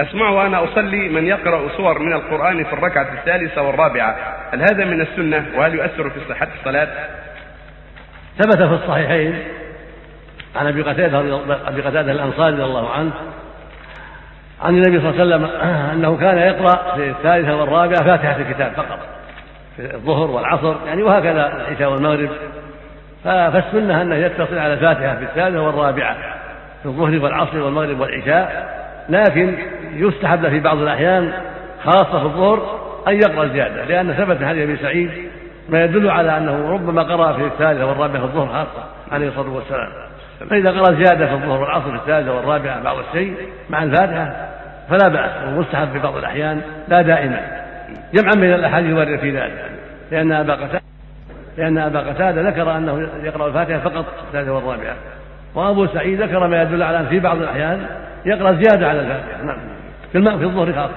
أسمع وأنا أصلي من يقرأ سور من القرآن في الركعة الثالثة والرابعة. هل هذا من السنة؟ وهل يؤثر في صحة الصلاة؟ ثبت في الصحيحين عن أبي قتادة أبي قتادة الأنصاري رضي الله عنه عن النبي صلى الله عليه وسلم أنه كان يقرأ في الثالثة والرابعة فاتحة الكتاب فقط في الظهر والعصر يعني وهكذا العشاء والمغرب. فالسنة أنه يتصل على الفاتحة في الثالثة والرابعة في الظهر والعصر والمغرب والعشاء لكن يستحب في بعض الأحيان خاصة في الظهر أن يقرأ زيادة لأن ثبت حديث أبي سعيد ما يدل على أنه ربما قرأ في الثالثة والرابعة في الظهر خاصة عليه الصلاة والسلام. فإذا قرأ زيادة في الظهر والعصر في الثالثة والرابعة بعض الشيء مع الفاتحة فلا بأس ومستحب في بعض الأحيان لا دائما. جمعا من الأحاديث الواردة في ذلك. لأن أبا قتادة لأن أبا قتادة ذكر أنه يقرأ الفاتحة فقط الثالثة والرابعة. وأبو سعيد ذكر ما يدل على أن في بعض الأحيان يقرأ زيادة على الفاتحة. نعم. في الظهر خاصة.